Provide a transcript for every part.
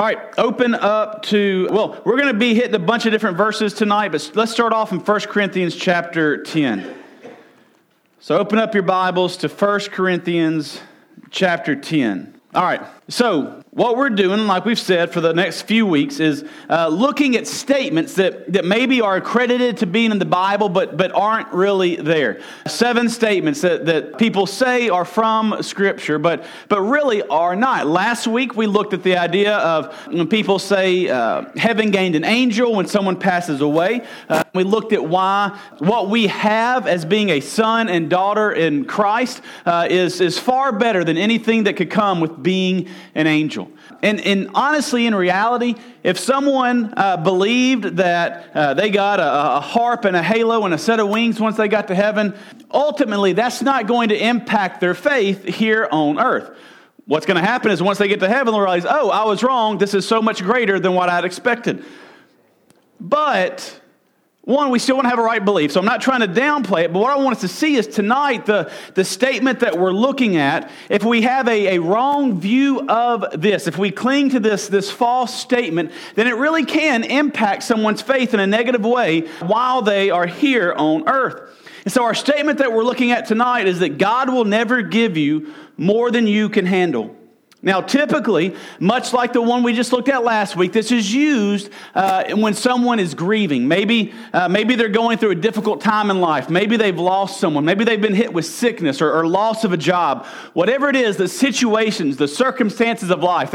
All right, open up to, well, we're going to be hitting a bunch of different verses tonight, but let's start off in 1 Corinthians chapter 10. So open up your Bibles to 1 Corinthians chapter 10. All right, so what we're doing, like we've said for the next few weeks, is uh, looking at statements that, that maybe are accredited to being in the Bible, but, but aren't really there. Seven statements that, that people say are from Scripture, but, but really are not. Last week we looked at the idea of when people say uh, heaven gained an angel when someone passes away. Uh, we looked at why what we have as being a son and daughter in Christ uh, is, is far better than anything that could come with being an angel. And, and honestly, in reality, if someone uh, believed that uh, they got a, a, harp and a halo and a set of wings once they got to heaven, ultimately that's not going to impact their faith here on earth. What's going to happen is once they get to heaven, they'll realize, oh, I was wrong. This is so much greater than what I'd expected. But one, we still want to have a right belief. So I'm not trying to downplay it, but what I want us to see is tonight the, the statement that we're looking at. If we have a, a wrong view of this, if we cling to this, this false statement, then it really can impact someone's faith in a negative way while they are here on earth. And so our statement that we're looking at tonight is that God will never give you more than you can handle. Now, typically, much like the one we just looked at last week, this is used uh, when someone is grieving. Maybe, uh, maybe they're going through a difficult time in life. Maybe they've lost someone. Maybe they've been hit with sickness or, or loss of a job. Whatever it is, the situations, the circumstances of life,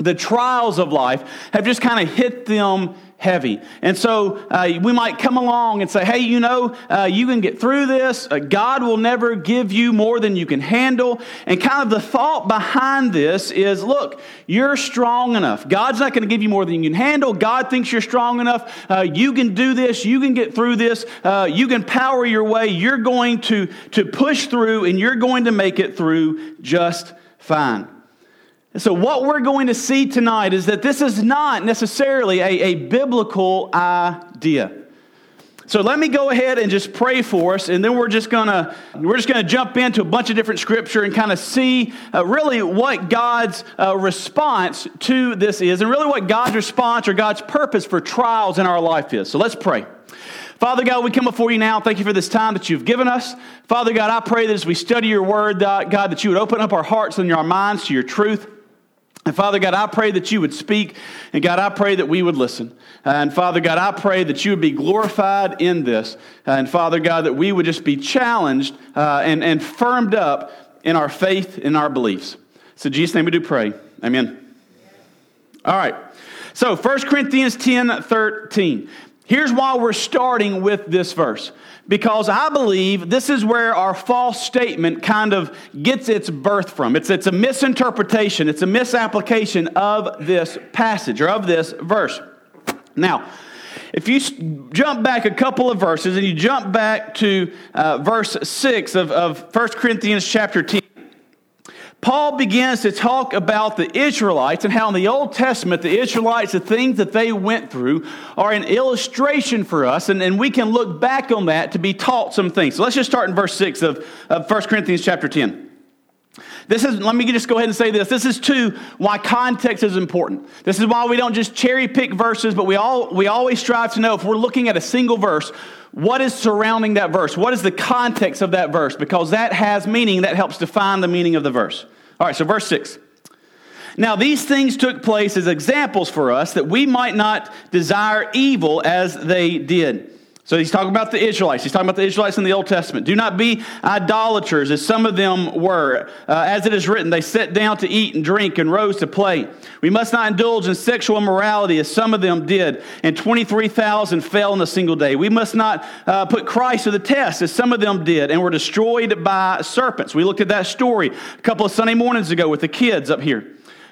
the trials of life have just kind of hit them heavy. And so uh, we might come along and say, hey, you know, uh, you can get through this. Uh, God will never give you more than you can handle. And kind of the thought behind this is look, you're strong enough. God's not going to give you more than you can handle. God thinks you're strong enough. Uh, you can do this. You can get through this. Uh, you can power your way. You're going to, to push through and you're going to make it through just fine. And so, what we're going to see tonight is that this is not necessarily a, a biblical idea. So let me go ahead and just pray for us, and then we're just gonna we're just gonna jump into a bunch of different scripture and kind of see uh, really what God's uh, response to this is, and really what God's response or God's purpose for trials in our life is. So let's pray. Father God, we come before you now. Thank you for this time that you've given us. Father God, I pray that as we study your word, uh, God, that you would open up our hearts and our minds to your truth. And Father God, I pray that you would speak, and God, I pray that we would listen. And Father God, I pray that you would be glorified in this. And Father God, that we would just be challenged uh, and, and firmed up in our faith, in our beliefs. So, Jesus' name we do pray. Amen. All right. So, 1 Corinthians 10 13. Here's why we're starting with this verse because I believe this is where our false statement kind of gets its birth from. It's, it's a misinterpretation, it's a misapplication of this passage or of this verse. Now, if you jump back a couple of verses and you jump back to uh, verse 6 of, of 1 Corinthians chapter 10, Paul begins to talk about the Israelites and how in the Old Testament, the Israelites, the things that they went through, are an illustration for us, and, and we can look back on that to be taught some things. So let's just start in verse 6 of, of 1 Corinthians chapter 10. This is, let me just go ahead and say this. This is too why context is important. This is why we don't just cherry pick verses, but we all we always strive to know if we're looking at a single verse, what is surrounding that verse? What is the context of that verse? Because that has meaning, that helps define the meaning of the verse. All right, so verse 6. Now, these things took place as examples for us that we might not desire evil as they did. So he's talking about the Israelites. He's talking about the Israelites in the Old Testament. Do not be idolaters, as some of them were. Uh, as it is written, they sat down to eat and drink and rose to play. We must not indulge in sexual immorality, as some of them did, and 23,000 fell in a single day. We must not uh, put Christ to the test, as some of them did, and were destroyed by serpents. We looked at that story a couple of Sunday mornings ago with the kids up here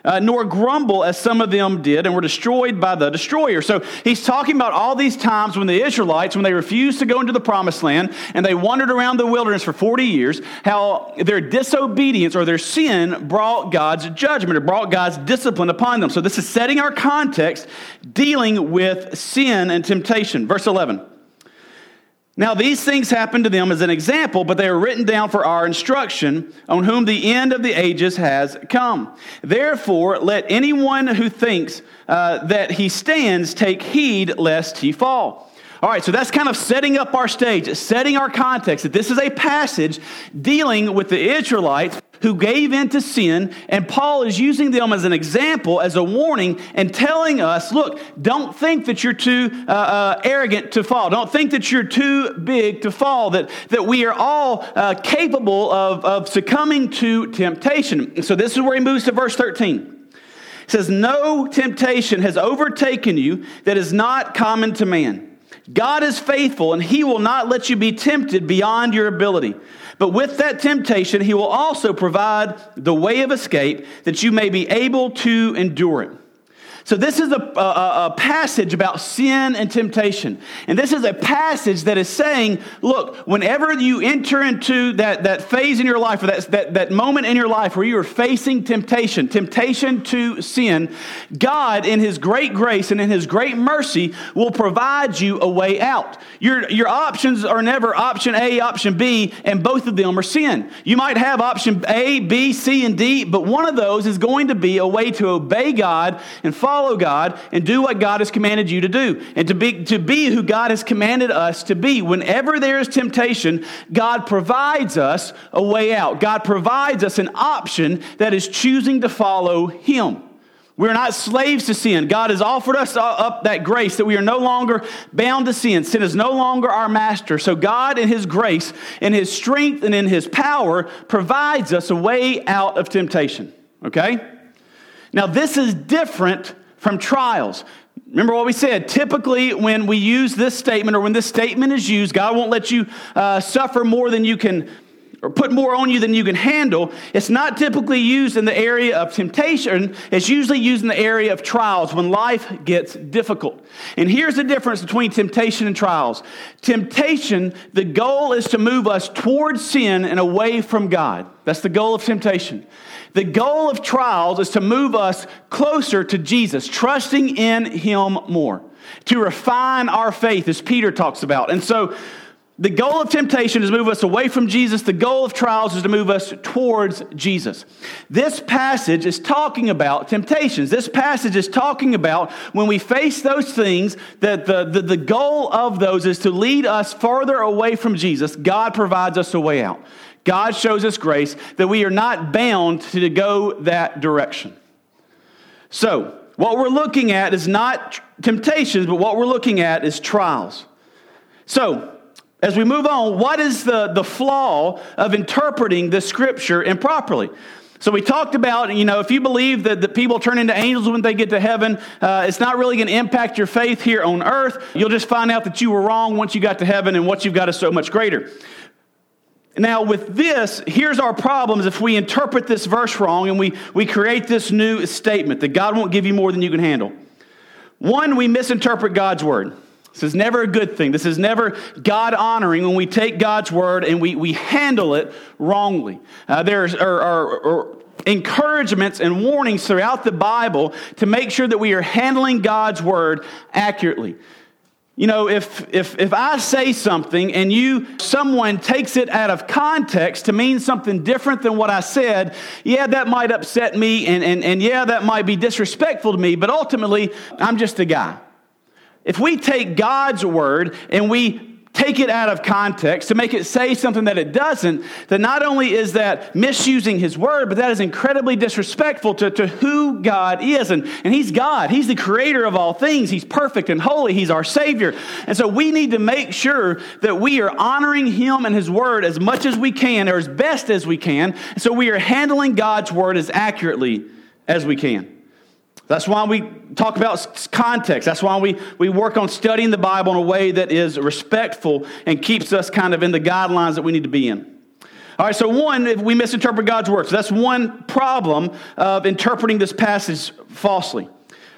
uh, nor grumble as some of them did and were destroyed by the destroyer. So he's talking about all these times when the Israelites, when they refused to go into the promised land and they wandered around the wilderness for 40 years, how their disobedience or their sin brought God's judgment or brought God's discipline upon them. So this is setting our context dealing with sin and temptation. Verse 11. Now, these things happened to them as an example, but they are written down for our instruction, on whom the end of the ages has come. Therefore, let anyone who thinks uh, that he stands take heed lest he fall. All right, so that's kind of setting up our stage, setting our context that this is a passage dealing with the Israelites who gave in to sin, and Paul is using them as an example, as a warning, and telling us look, don't think that you're too uh, uh, arrogant to fall. Don't think that you're too big to fall, that, that we are all uh, capable of, of succumbing to temptation. So this is where he moves to verse 13. It says, No temptation has overtaken you that is not common to man. God is faithful, and he will not let you be tempted beyond your ability. But with that temptation, he will also provide the way of escape that you may be able to endure it. So, this is a, a, a, passage about sin and temptation. And this is a passage that is saying, look, whenever you enter into that, that phase in your life, or that, that, that moment in your life where you are facing temptation, temptation to sin, God, in His great grace and in His great mercy, will provide you a way out. Your, your options are never option A, option B, and both of them are sin. You might have option A, B, C, and D, but one of those is going to be a way to obey God and follow follow God and do what God has commanded you to do and to be, to be who God has commanded us to be. Whenever there is temptation, God provides us a way out. God provides us an option that is choosing to follow Him. We're not slaves to sin. God has offered us up that grace that we are no longer bound to sin. Sin is no longer our master. So, God, in His grace, in His strength, and in His power, provides us a way out of temptation. Okay? Now, this is different from trials. Remember what we said. Typically, when we use this statement or when this statement is used, God won't let you uh, suffer more than you can or put more on you than you can handle. It's not typically used in the area of temptation. It's usually used in the area of trials when life gets difficult. And here's the difference between temptation and trials. Temptation, the goal is to move us towards sin and away from God. That's the goal of temptation. The goal of trials is to move us closer to Jesus, trusting in Him more, to refine our faith, as Peter talks about. And so, the goal of temptation is to move us away from Jesus. The goal of trials is to move us towards Jesus. This passage is talking about temptations. This passage is talking about when we face those things, that the, the, the goal of those is to lead us farther away from Jesus. God provides us a way out. God shows us grace that we are not bound to go that direction. So, what we're looking at is not temptations, but what we're looking at is trials. So, as we move on, what is the, the flaw of interpreting the scripture improperly? So we talked about, you know, if you believe that the people turn into angels when they get to heaven, uh, it's not really going to impact your faith here on earth. You'll just find out that you were wrong once you got to heaven, and what you've got is so much greater. Now, with this, here's our problems if we interpret this verse wrong and we, we create this new statement that God won't give you more than you can handle. One, we misinterpret God's word. This is never a good thing. This is never God honoring when we take God's word and we, we handle it wrongly. Uh, there are, are, are encouragements and warnings throughout the Bible to make sure that we are handling God's word accurately. You know, if, if, if I say something and you, someone takes it out of context to mean something different than what I said, yeah, that might upset me and, and, and yeah, that might be disrespectful to me, but ultimately, I'm just a guy. If we take God's word and we take it out of context to make it say something that it doesn't, then not only is that misusing his word, but that is incredibly disrespectful to, to who God is. And, and he's God, he's the creator of all things, he's perfect and holy, he's our Savior. And so we need to make sure that we are honoring him and his word as much as we can or as best as we can. So we are handling God's word as accurately as we can. That's why we talk about context. That's why we, we work on studying the Bible in a way that is respectful and keeps us kind of in the guidelines that we need to be in. All right, so one, if we misinterpret God's word. So that's one problem of interpreting this passage falsely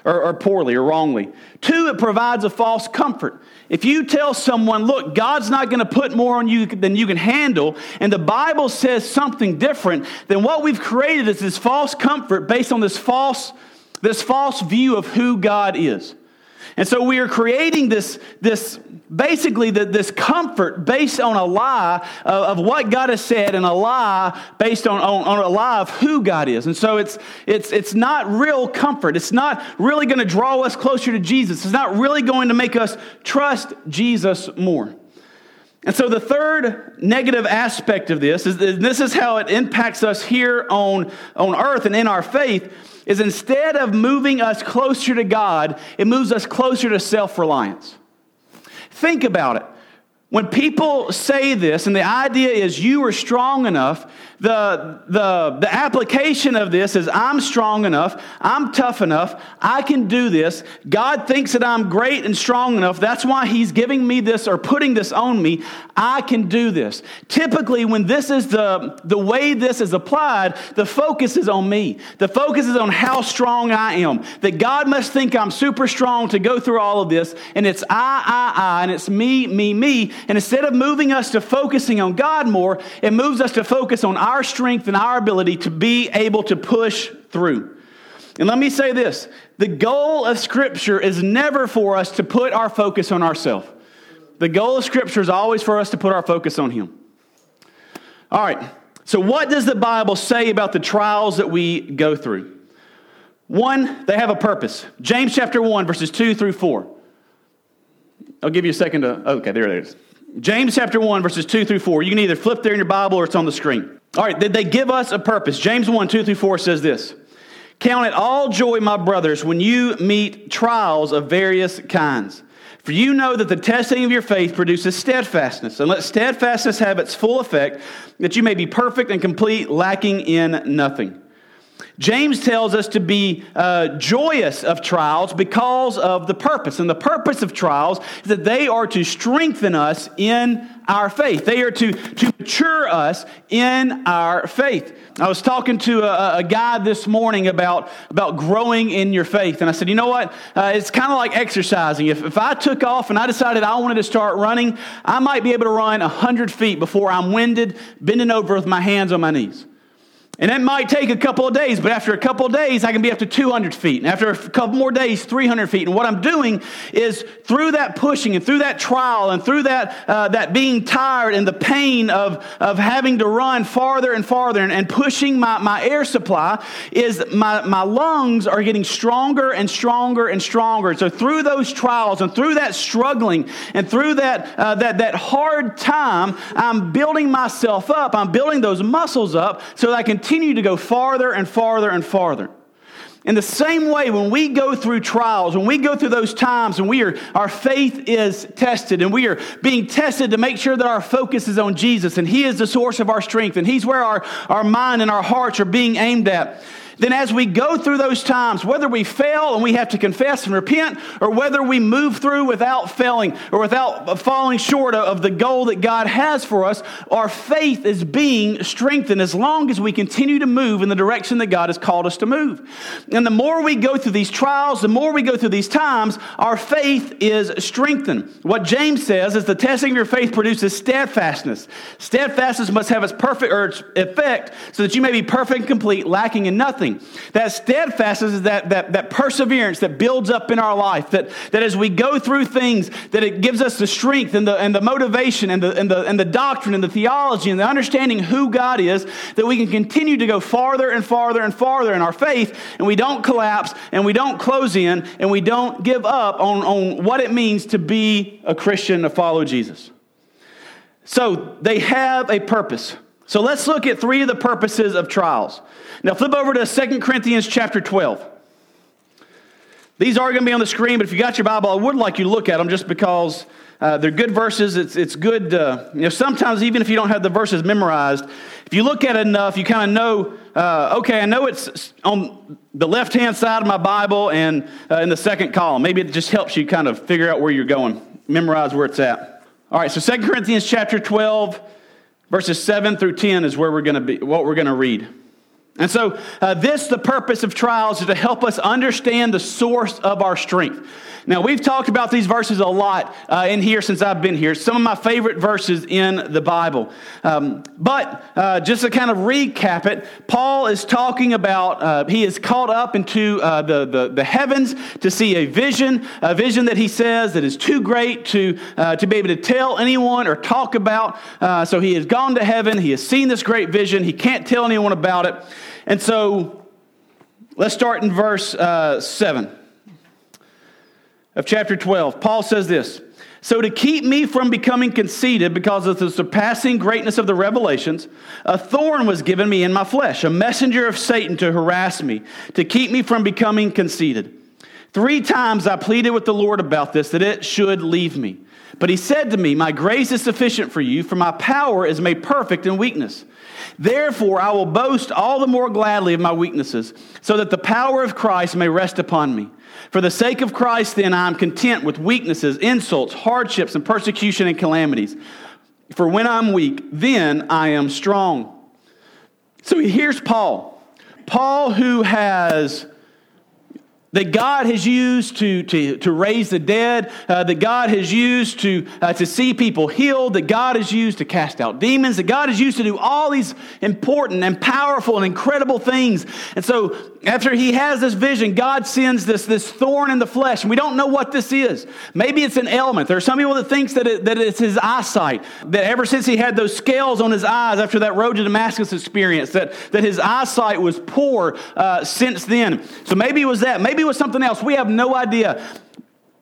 or, or poorly or wrongly. Two, it provides a false comfort. If you tell someone, look, God's not going to put more on you than you can handle, and the Bible says something different, then what we've created is this false comfort based on this false this false view of who God is. And so we are creating this, this basically the, this comfort based on a lie of, of, what God has said and a lie based on, on, on, a lie of who God is. And so it's, it's, it's not real comfort. It's not really going to draw us closer to Jesus. It's not really going to make us trust Jesus more. And so the third negative aspect of this is this is how it impacts us here on, on earth and in our faith is instead of moving us closer to God, it moves us closer to self-reliance. Think about it. When people say this, and the idea is you are strong enough, the, the, the application of this is I'm strong enough, I'm tough enough, I can do this. God thinks that I'm great and strong enough. That's why He's giving me this or putting this on me. I can do this. Typically, when this is the, the way this is applied, the focus is on me. The focus is on how strong I am. That God must think I'm super strong to go through all of this, and it's I, I, I, and it's me, me, me. And instead of moving us to focusing on God more, it moves us to focus on our strength and our ability to be able to push through. And let me say this the goal of Scripture is never for us to put our focus on ourselves. The goal of Scripture is always for us to put our focus on Him. All right, so what does the Bible say about the trials that we go through? One, they have a purpose. James chapter 1, verses 2 through 4. I'll give you a second to. Okay, there it is. James chapter 1, verses 2 through 4. You can either flip there in your Bible or it's on the screen. All right, did they give us a purpose. James 1, 2 through 4 says this Count it all joy, my brothers, when you meet trials of various kinds. For you know that the testing of your faith produces steadfastness. And let steadfastness have its full effect, that you may be perfect and complete, lacking in nothing. James tells us to be uh, joyous of trials because of the purpose. And the purpose of trials is that they are to strengthen us in our faith. They are to, to mature us in our faith. I was talking to a, a guy this morning about, about growing in your faith. And I said, you know what? Uh, it's kind of like exercising. If, if I took off and I decided I wanted to start running, I might be able to run 100 feet before I'm winded, bending over with my hands on my knees. And it might take a couple of days, but after a couple of days, I can be up to 200 feet. And after a couple more days, 300 feet. And what I'm doing is through that pushing and through that trial and through that, uh, that being tired and the pain of, of having to run farther and farther and, and pushing my, my air supply, is my, my lungs are getting stronger and stronger and stronger. So through those trials and through that struggling and through that, uh, that, that hard time, I'm building myself up. I'm building those muscles up so that I can continue to go farther and farther and farther. In the same way, when we go through trials, when we go through those times and we are, our faith is tested and we are being tested to make sure that our focus is on Jesus and He is the source of our strength and He's where our, our mind and our hearts are being aimed at then as we go through those times, whether we fail and we have to confess and repent, or whether we move through without failing or without falling short of the goal that God has for us, our faith is being strengthened as long as we continue to move in the direction that God has called us to move. And the more we go through these trials, the more we go through these times, our faith is strengthened. What James says is the testing of your faith produces steadfastness. Steadfastness must have its perfect or its effect so that you may be perfect and complete, lacking in nothing. That steadfastness is that, that, that perseverance that builds up in our life, that, that as we go through things, that it gives us the strength and the, and the motivation and the, and, the, and the doctrine and the theology and the understanding who God is, that we can continue to go farther and farther and farther in our faith, and we don't collapse and we don't close in and we don't give up on, on what it means to be a Christian, to follow Jesus. So they have a purpose. So let's look at three of the purposes of trials. Now flip over to 2 Corinthians chapter 12. These are going to be on the screen, but if you got your Bible, I would like you to look at them just because uh, they're good verses. It's, it's good, uh, you know, sometimes even if you don't have the verses memorized, if you look at it enough, you kind of know, uh, okay, I know it's on the left hand side of my Bible and uh, in the second column. Maybe it just helps you kind of figure out where you're going, memorize where it's at. All right, so 2 Corinthians chapter 12 Verses 7 through 10 is where we're going to be, what we're going to read. And so, uh, this, the purpose of trials, is to help us understand the source of our strength. Now, we've talked about these verses a lot uh, in here since I've been here. Some of my favorite verses in the Bible. Um, but uh, just to kind of recap it, Paul is talking about, uh, he is caught up into uh, the, the, the, heavens to see a vision, a vision that he says that is too great to, uh, to be able to tell anyone or talk about. Uh, so he has gone to heaven, he has seen this great vision, he can't tell anyone about it. And so let's start in verse uh, 7 of chapter 12, Paul says this So, to keep me from becoming conceited because of the surpassing greatness of the revelations, a thorn was given me in my flesh, a messenger of Satan to harass me, to keep me from becoming conceited. Three times I pleaded with the Lord about this, that it should leave me. But he said to me, My grace is sufficient for you, for my power is made perfect in weakness. Therefore, I will boast all the more gladly of my weaknesses, so that the power of Christ may rest upon me. For the sake of Christ, then, I am content with weaknesses, insults, hardships, and persecution and calamities. For when I'm weak, then I am strong. So here's Paul. Paul, who has that God has used to, to, to raise the dead, uh, that God has used to, uh, to see people healed, that God has used to cast out demons, that God has used to do all these important and powerful and incredible things. And so, after he has this vision, God sends this, this thorn in the flesh, and we don't know what this is. Maybe it's an ailment. There are some people that thinks that, it, that it's his eyesight, that ever since he had those scales on his eyes after that road to Damascus experience, that, that his eyesight was poor uh, since then. So maybe it was that. Maybe it was something else. We have no idea.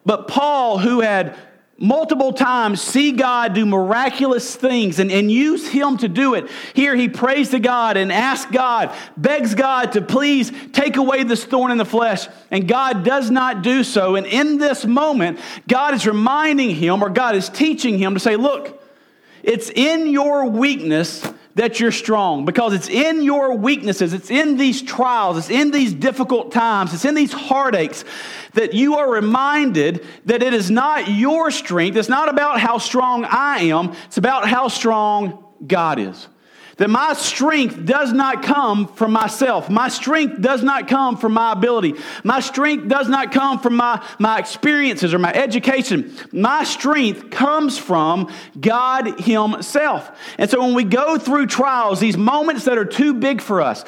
But Paul, who had multiple times see God do miraculous things and, and use him to do it. Here he prays to God and asks God, begs God to please take away this thorn in the flesh. And God does not do so. And in this moment, God is reminding him or God is teaching him to say, look, it's in your weakness that you're strong because it's in your weaknesses, it's in these trials, it's in these difficult times, it's in these heartaches that you are reminded that it is not your strength, it's not about how strong I am, it's about how strong God is. That my strength does not come from myself. My strength does not come from my ability. My strength does not come from my, my experiences or my education. My strength comes from God Himself. And so when we go through trials, these moments that are too big for us,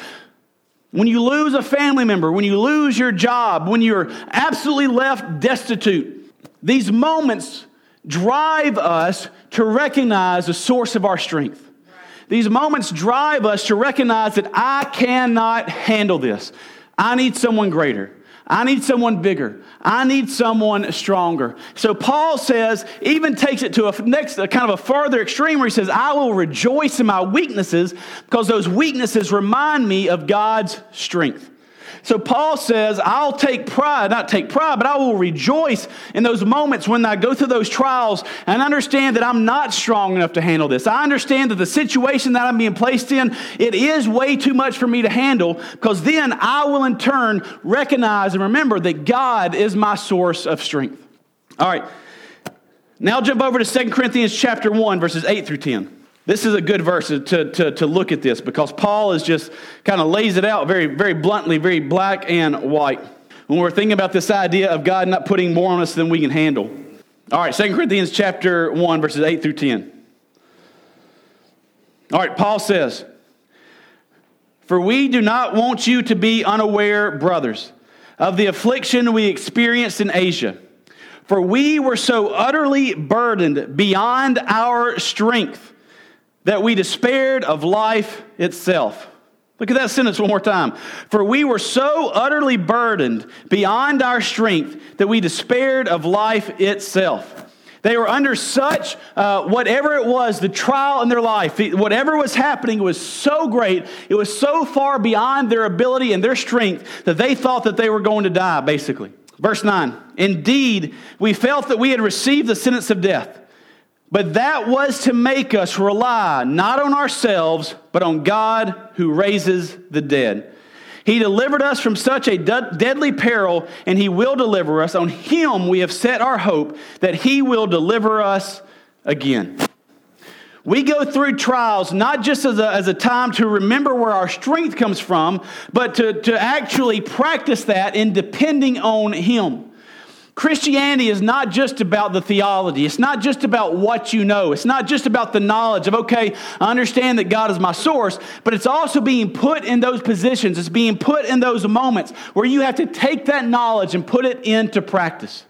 when you lose a family member, when you lose your job, when you're absolutely left destitute, these moments drive us to recognize the source of our strength. These moments drive us to recognize that I cannot handle this. I need someone greater. I need someone bigger. I need someone stronger. So Paul says, even takes it to a next a kind of a further extreme where he says, I will rejoice in my weaknesses because those weaknesses remind me of God's strength. So Paul says, I'll take pride, not take pride, but I will rejoice in those moments when I go through those trials and understand that I'm not strong enough to handle this. I understand that the situation that I'm being placed in, it is way too much for me to handle because then I will in turn recognize and remember that God is my source of strength. All right. Now jump over to 2 Corinthians chapter 1 verses 8 through 10. This is a good verse to, to, to look at this because Paul is just kind of lays it out very, very bluntly, very black and white. When we're thinking about this idea of God not putting more on us than we can handle. All right, 2 Corinthians chapter 1, verses 8 through 10. All right, Paul says, For we do not want you to be unaware, brothers, of the affliction we experienced in Asia. For we were so utterly burdened beyond our strength that we despaired of life itself. Look at that sentence one more time. For we were so utterly burdened beyond our strength that we despaired of life itself. They were under such, uh, whatever it was, the trial in their life, whatever was happening was so great, it was so far beyond their ability and their strength that they thought that they were going to die, basically. Verse 9 Indeed, we felt that we had received the sentence of death. But that was to make us rely not on ourselves, but on God who raises the dead. He delivered us from such a deadly peril, and He will deliver us. On Him we have set our hope that He will deliver us again. We go through trials not just as a, as a time to remember where our strength comes from, but to, to actually practice that in depending on Him. Christianity is not just about the theology. It's not just about what you know. It's not just about the knowledge of, okay, I understand that God is my source, but it's also being put in those positions. It's being put in those moments where you have to take that knowledge and put it into practice.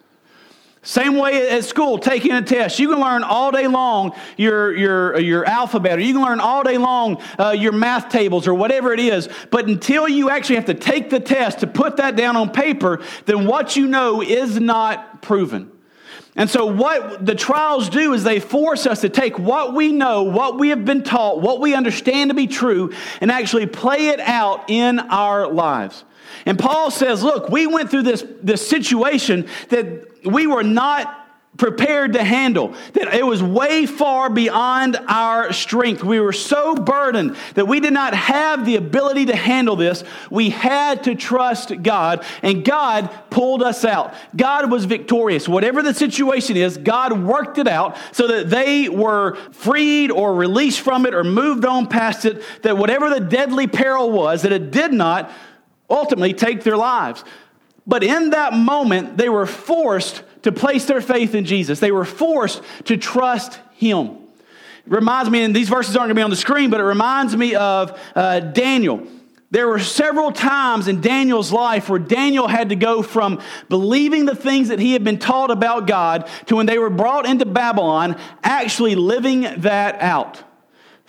Same way at school, taking a test. You can learn all day long your, your, your alphabet, or you can learn all day long uh, your math tables, or whatever it is. But until you actually have to take the test to put that down on paper, then what you know is not proven. And so, what the trials do is they force us to take what we know, what we have been taught, what we understand to be true, and actually play it out in our lives. And Paul says, Look, we went through this, this situation that we were not prepared to handle, that it was way far beyond our strength. We were so burdened that we did not have the ability to handle this. We had to trust God, and God pulled us out. God was victorious. Whatever the situation is, God worked it out so that they were freed or released from it or moved on past it, that whatever the deadly peril was, that it did not ultimately take their lives. But in that moment, they were forced to place their faith in Jesus. They were forced to trust Him. It reminds me, and these verses aren't going to be on the screen, but it reminds me of uh, Daniel. There were several times in Daniel's life where Daniel had to go from believing the things that he had been taught about God to when they were brought into Babylon, actually living that out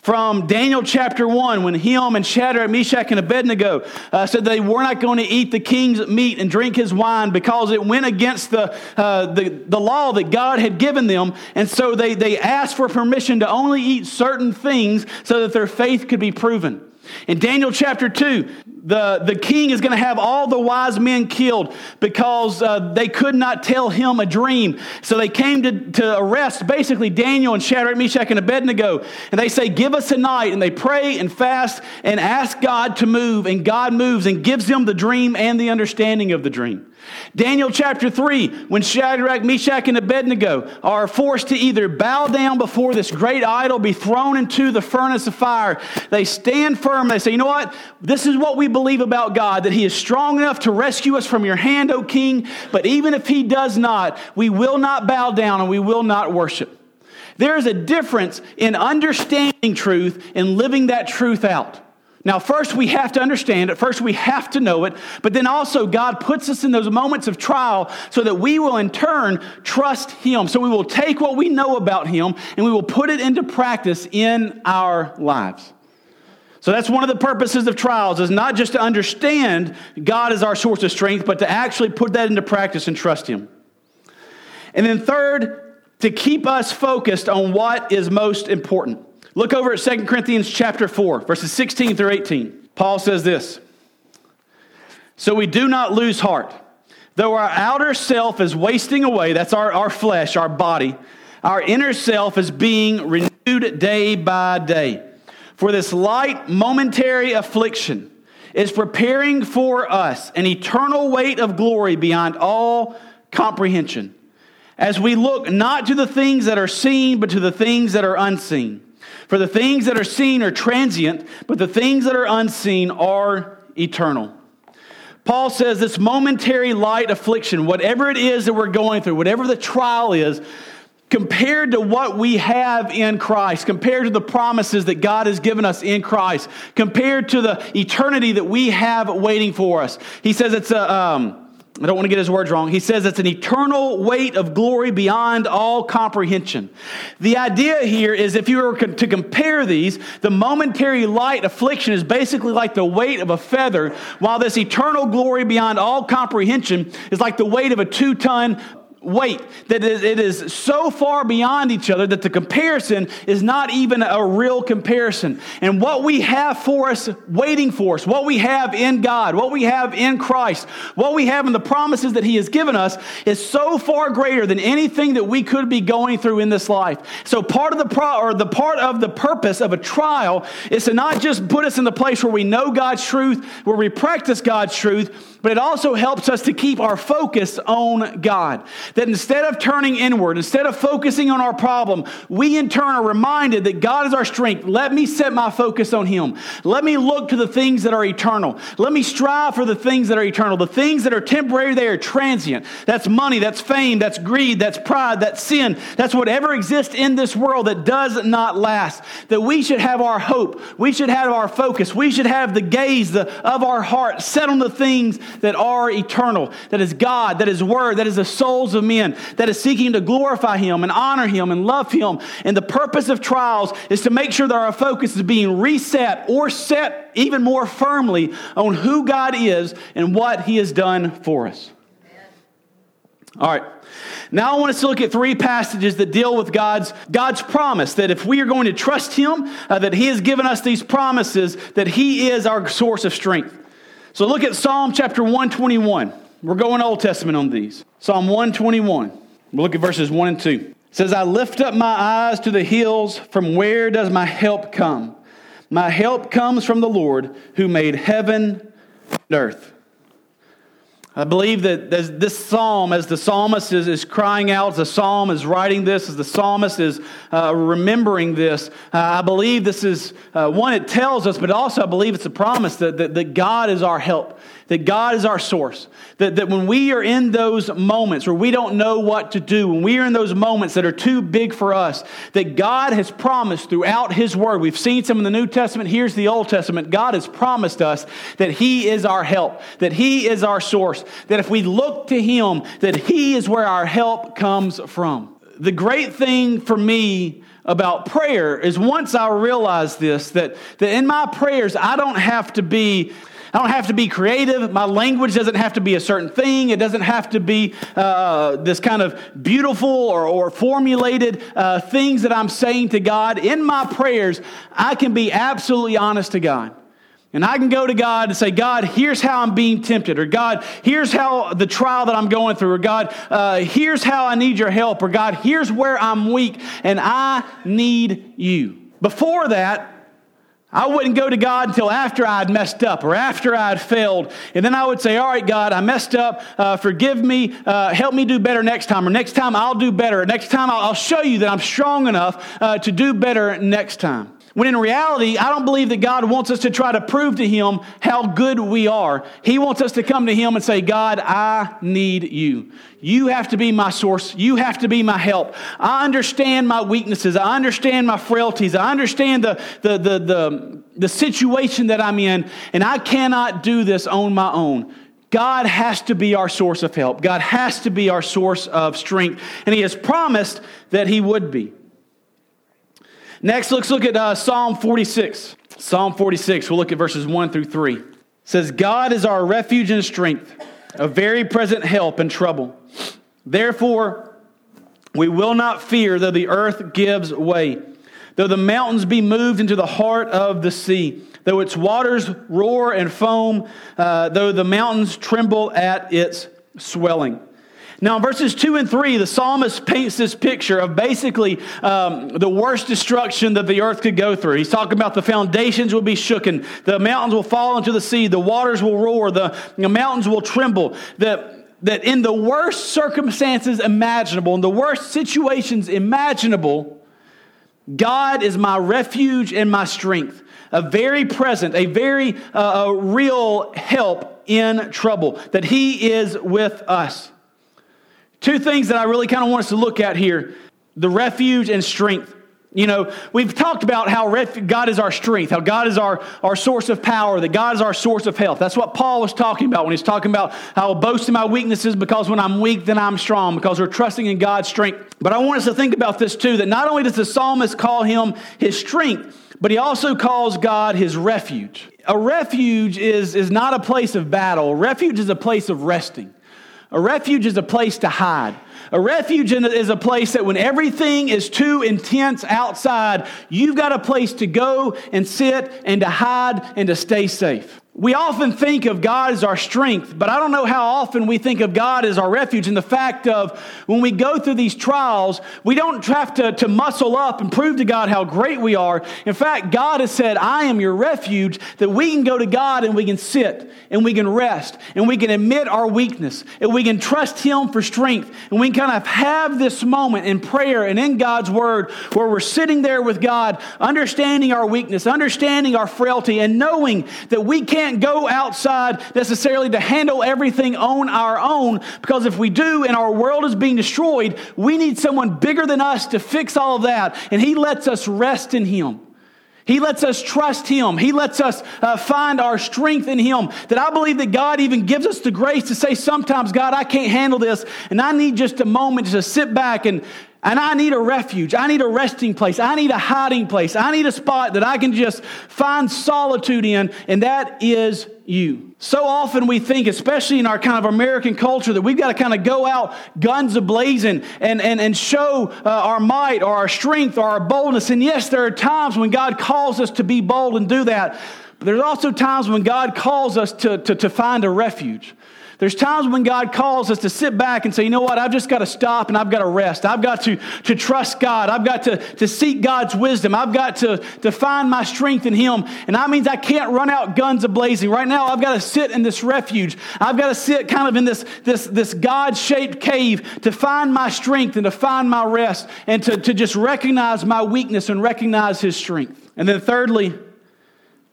from Daniel chapter 1 when him and Shadrach, Meshach, and Abednego uh, said they were not going to eat the king's meat and drink his wine because it went against the, uh, the, the law that God had given them. And so they, they asked for permission to only eat certain things so that their faith could be proven. In Daniel chapter 2, the, the king is going to have all the wise men killed because uh, they could not tell him a dream. So they came to, to arrest basically Daniel and Shadrach, Meshach, and Abednego. And they say, Give us a night. And they pray and fast and ask God to move. And God moves and gives them the dream and the understanding of the dream. Daniel chapter 3, when Shadrach, Meshach, and Abednego are forced to either bow down before this great idol, be thrown into the furnace of fire, they stand firm. They say, You know what? This is what we believe about God, that He is strong enough to rescue us from your hand, O King. But even if He does not, we will not bow down and we will not worship. There is a difference in understanding truth and living that truth out. Now, first we have to understand it. First we have to know it. But then also God puts us in those moments of trial so that we will in turn trust Him. So we will take what we know about Him and we will put it into practice in our lives. So that's one of the purposes of trials is not just to understand God as our source of strength, but to actually put that into practice and trust Him. And then third, to keep us focused on what is most important. Look over at 2 Corinthians chapter 4, verses 16 through 18. Paul says this So we do not lose heart. Though our outer self is wasting away, that's our, our flesh, our body, our inner self is being renewed day by day. For this light, momentary affliction is preparing for us an eternal weight of glory beyond all comprehension. As we look not to the things that are seen, but to the things that are unseen. For the things that are seen are transient, but the things that are unseen are eternal. Paul says this momentary light affliction, whatever it is that we're going through, whatever the trial is, compared to what we have in Christ, compared to the promises that God has given us in Christ, compared to the eternity that we have waiting for us. He says it's a. Um, I don't want to get his words wrong. He says it's an eternal weight of glory beyond all comprehension. The idea here is if you were to compare these, the momentary light affliction is basically like the weight of a feather, while this eternal glory beyond all comprehension is like the weight of a two ton weight that it is so far beyond each other that the comparison is not even a real comparison. And what we have for us waiting for us what we have in god what we have in christ what we have in the promises that he has given us is so far greater than anything that we could be going through in this life. So part of the pro or the part of the purpose of a trial is to not just put us in the place where we know god's truth where we practice god's truth but it also helps us to keep our focus on god That instead of turning inward, instead of focusing on our problem, we in turn are reminded that God is our strength. Let me set my focus on Him. Let me look to the things that are eternal. Let me strive for the things that are eternal. The things that are temporary, they are transient. That's money, that's fame, that's greed, that's pride, that's sin. That's whatever exists in this world that does not last. That we should have our hope. We should have our focus. We should have the gaze of our heart set on the things that are eternal. That is God, that is Word, that is the souls of men, that is seeking to glorify Him and honor Him and love Him. And the purpose of trials is to make sure that our focus is being reset or set even more firmly on who God is and what He has done for us. All right. Now I want us to look at three passages that deal with God's, God's promise that if we are going to trust Him, uh, that He has given us these promises, that He is our source of strength. So look at Psalm chapter 121. We're going Old Testament on these. Psalm 121. We'll look at verses 1 and 2. It says, I lift up my eyes to the hills. From where does my help come? My help comes from the Lord who made heaven and earth. I believe that this psalm, as the psalmist is, is crying out, as the psalm is writing this, as the psalmist is uh, remembering this, uh, I believe this is uh, one, it tells us, but also I believe it's a promise that, that, that God is our help that God is our source. That, that when we are in those moments where we don't know what to do, when we are in those moments that are too big for us, that God has promised throughout His Word. We've seen some in the New Testament, here's the Old Testament. God has promised us that He is our help, that He is our source, that if we look to Him, that He is where our help comes from. The great thing for me about prayer is once I realize this, that, that in my prayers, I don't have to be I don't have to be creative. My language doesn't have to be a certain thing. It doesn't have to be uh, this kind of beautiful or, or formulated uh, things that I'm saying to God. In my prayers, I can be absolutely honest to God. And I can go to God and say, God, here's how I'm being tempted, or God, here's how the trial that I'm going through, or God, uh, here's how I need your help, or God, here's where I'm weak, and I need you. Before that, I wouldn't go to God until after I'd messed up or after I'd failed. And then I would say, All right, God, I messed up. Uh, forgive me. Uh, help me do better next time. Or next time I'll do better. Next time I'll, I'll show you that I'm strong enough uh, to do better next time. When in reality, I don't believe that God wants us to try to prove to Him how good we are. He wants us to come to Him and say, God, I need you. You have to be my source. You have to be my help. I understand my weaknesses. I understand my frailties. I understand the, the, the, the, the situation that I'm in, and I cannot do this on my own. God has to be our source of help. God has to be our source of strength. And He has promised that He would be. Next, let's look at uh, Psalm 46. Psalm 46, we'll look at verses 1 through 3. It says, God is our refuge and strength, a very present help in trouble. Therefore, we will not fear though the earth gives way, though the mountains be moved into the heart of the sea, though its waters roar and foam, uh, though the mountains tremble at its swelling. Now, in verses 2 and 3, the psalmist paints this picture of basically um, the worst destruction that the earth could go through. He's talking about the foundations will be shooken, the mountains will fall into the sea, the waters will roar, the, the mountains will tremble. That, that in the worst circumstances imaginable, in the worst situations imaginable, God is my refuge and my strength, a very present, a very uh, a real help in trouble, that He is with us. Two things that I really kind of want us to look at here the refuge and strength. You know, we've talked about how ref- God is our strength, how God is our, our source of power, that God is our source of health. That's what Paul was talking about when he's talking about how I boast in my weaknesses because when I'm weak, then I'm strong, because we're trusting in God's strength. But I want us to think about this too that not only does the psalmist call him his strength, but he also calls God his refuge. A refuge is, is not a place of battle, refuge is a place of resting. A refuge is a place to hide. A refuge is a place that when everything is too intense outside, you've got a place to go and sit and to hide and to stay safe. We often think of God as our strength, but I don't know how often we think of God as our refuge. And the fact of when we go through these trials, we don't have to, to muscle up and prove to God how great we are. In fact, God has said, I am your refuge, that we can go to God and we can sit and we can rest and we can admit our weakness and we can trust Him for strength and we can kind of have this moment in prayer and in God's word where we're sitting there with God, understanding our weakness, understanding our frailty, and knowing that we can't go outside necessarily to handle everything on our own. Because if we do and our world is being destroyed, we need someone bigger than us to fix all of that. And He lets us rest in Him. He lets us trust Him. He lets us uh, find our strength in Him. That I believe that God even gives us the grace to say sometimes, God, I can't handle this, and I need just a moment to sit back and and I need a refuge. I need a resting place. I need a hiding place. I need a spot that I can just find solitude in, and that is you. So often we think, especially in our kind of American culture, that we've got to kind of go out guns ablazing and, and, and show uh, our might or our strength or our boldness. And yes, there are times when God calls us to be bold and do that. But there's also times when God calls us to, to, to find a refuge. There's times when God calls us to sit back and say, you know what, I've just got to stop and I've got to rest. I've got to, to trust God. I've got to, to seek God's wisdom. I've got to, to find my strength in Him. And that means I can't run out guns ablazing. Right now, I've got to sit in this refuge. I've got to sit kind of in this, this, this God shaped cave to find my strength and to find my rest and to, to just recognize my weakness and recognize His strength. And then, thirdly,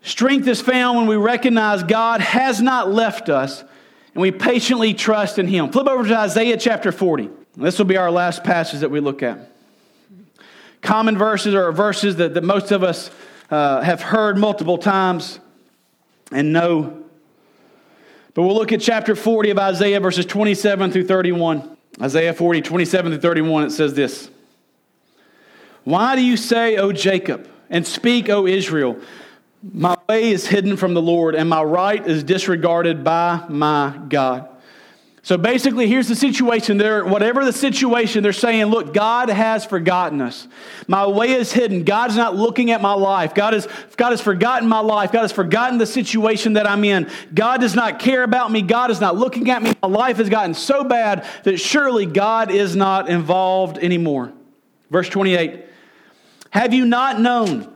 strength is found when we recognize God has not left us and we patiently trust in Him. Flip over to Isaiah chapter 40. This will be our last passage that we look at. Common verses are verses that, that most of us uh, have heard multiple times and know. But we'll look at chapter 40 of Isaiah, verses 27 through 31. Isaiah 40, 27 through 31, it says this Why do you say, O Jacob, and speak, O Israel? My way is hidden from the Lord, and my right is disregarded by my God. So basically, here's the situation. There, whatever the situation, they're saying, look, God has forgotten us. My way is hidden. God's not looking at my life. God has, God has forgotten my life. God has forgotten the situation that I'm in. God does not care about me. God is not looking at me. My life has gotten so bad that surely God is not involved anymore. Verse 28 Have you not known?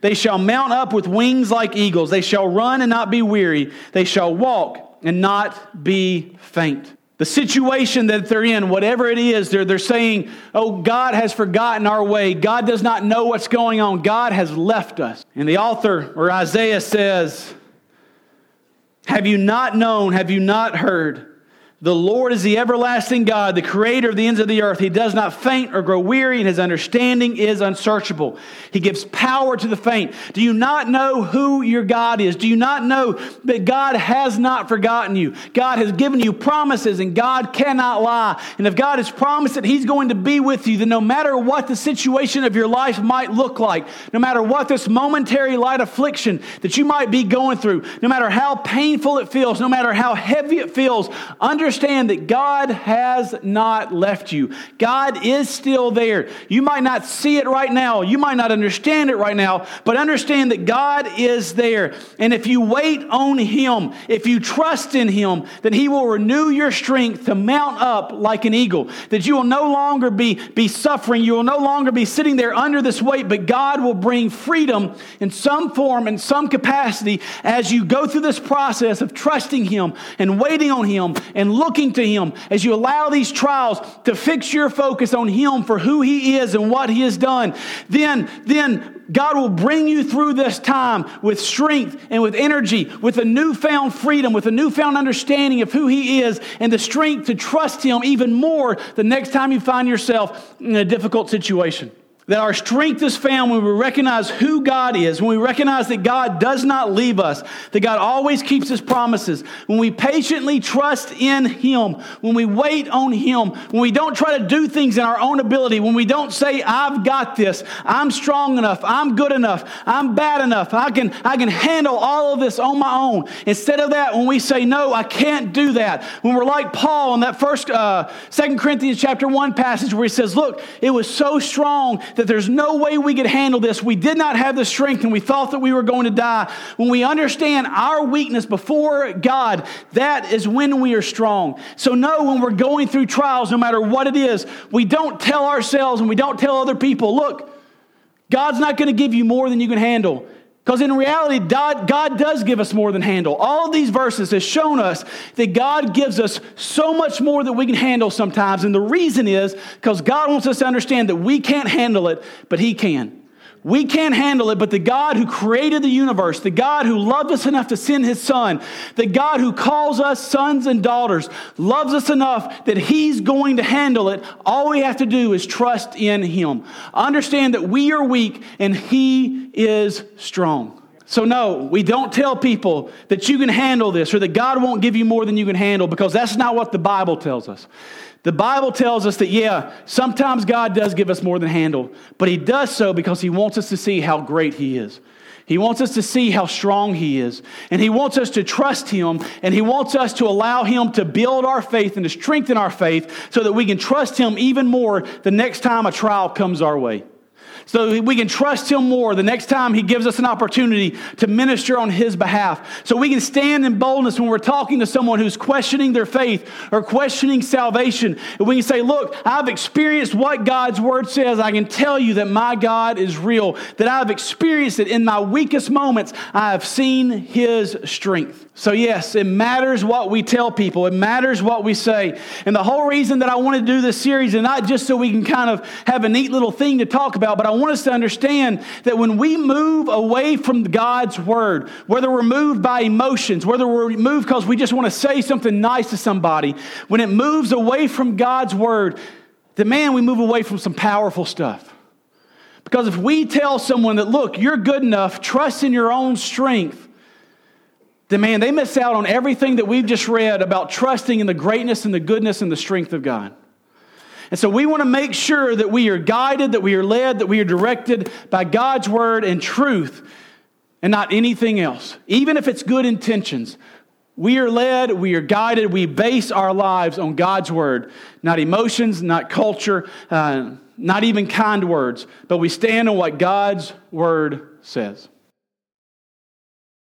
They shall mount up with wings like eagles. They shall run and not be weary. They shall walk and not be faint. The situation that they're in, whatever it is, they're, they're saying, Oh, God has forgotten our way. God does not know what's going on. God has left us. And the author, or Isaiah, says, Have you not known? Have you not heard? The Lord is the everlasting God, the creator of the ends of the earth. He does not faint or grow weary, and his understanding is unsearchable. He gives power to the faint. Do you not know who your God is? Do you not know that God has not forgotten you? God has given you promises, and God cannot lie. And if God has promised that he's going to be with you, then no matter what the situation of your life might look like, no matter what this momentary light affliction that you might be going through, no matter how painful it feels, no matter how heavy it feels, under understand that God has not left you. God is still there. You might not see it right now. You might not understand it right now, but understand that God is there. And if you wait on Him, if you trust in Him, then He will renew your strength to mount up like an eagle. That you will no longer be, be suffering. You will no longer be sitting there under this weight, but God will bring freedom in some form, in some capacity, as you go through this process of trusting Him and waiting on Him and looking to Him, as you allow these trials to fix your focus on Him for who He is and what He has done, then, then God will bring you through this time with strength and with energy, with a newfound freedom, with a newfound understanding of who He is, and the strength to trust Him even more the next time you find yourself in a difficult situation that our strength is found when we recognize who God is, when we recognize that God does not leave us, that God always keeps his promises, when we patiently trust in him, when we wait on him, when we don't try to do things in our own ability, when we don't say, I've got this, I'm strong enough, I'm good enough, I'm bad enough, I can, I can handle all of this on my own. Instead of that, when we say, no, I can't do that, when we're like Paul in that first, uh, 2 Corinthians chapter 1 passage where he says, look, it was so strong that there's no way we could handle this. We did not have the strength and we thought that we were going to die. When we understand our weakness before God, that is when we are strong. So, know when we're going through trials, no matter what it is, we don't tell ourselves and we don't tell other people, look, God's not going to give you more than you can handle. Because in reality, God, God, does give us more than handle. All these verses have shown us that God gives us so much more that we can handle sometimes. And the reason is because God wants us to understand that we can't handle it, but He can. We can't handle it, but the God who created the universe, the God who loved us enough to send his son, the God who calls us sons and daughters, loves us enough that he's going to handle it. All we have to do is trust in him. Understand that we are weak and he is strong. So, no, we don't tell people that you can handle this or that God won't give you more than you can handle because that's not what the Bible tells us. The Bible tells us that, yeah, sometimes God does give us more than handle, but He does so because He wants us to see how great He is. He wants us to see how strong He is. And He wants us to trust Him. And He wants us to allow Him to build our faith and to strengthen our faith so that we can trust Him even more the next time a trial comes our way so we can trust Him more the next time He gives us an opportunity to minister on His behalf. So we can stand in boldness when we're talking to someone who's questioning their faith or questioning salvation. And we can say, Look, I've experienced what God's Word says. I can tell you that my God is real, that I've experienced it in my weakest moments. I have seen His strength. So, yes, it matters what we tell people, it matters what we say. And the whole reason that I want to do this series is not just so we can kind of have a neat little thing to talk about, but I want us to understand that when we move away from God's word, whether we're moved by emotions, whether we're moved because we just want to say something nice to somebody, when it moves away from God's word, then man, we move away from some powerful stuff. Because if we tell someone that, look, you're good enough, trust in your own strength, then man, they miss out on everything that we've just read about trusting in the greatness and the goodness and the strength of God. And so we want to make sure that we are guided, that we are led, that we are directed by God's word and truth and not anything else. Even if it's good intentions, we are led, we are guided, we base our lives on God's word, not emotions, not culture, uh, not even kind words, but we stand on what God's word says.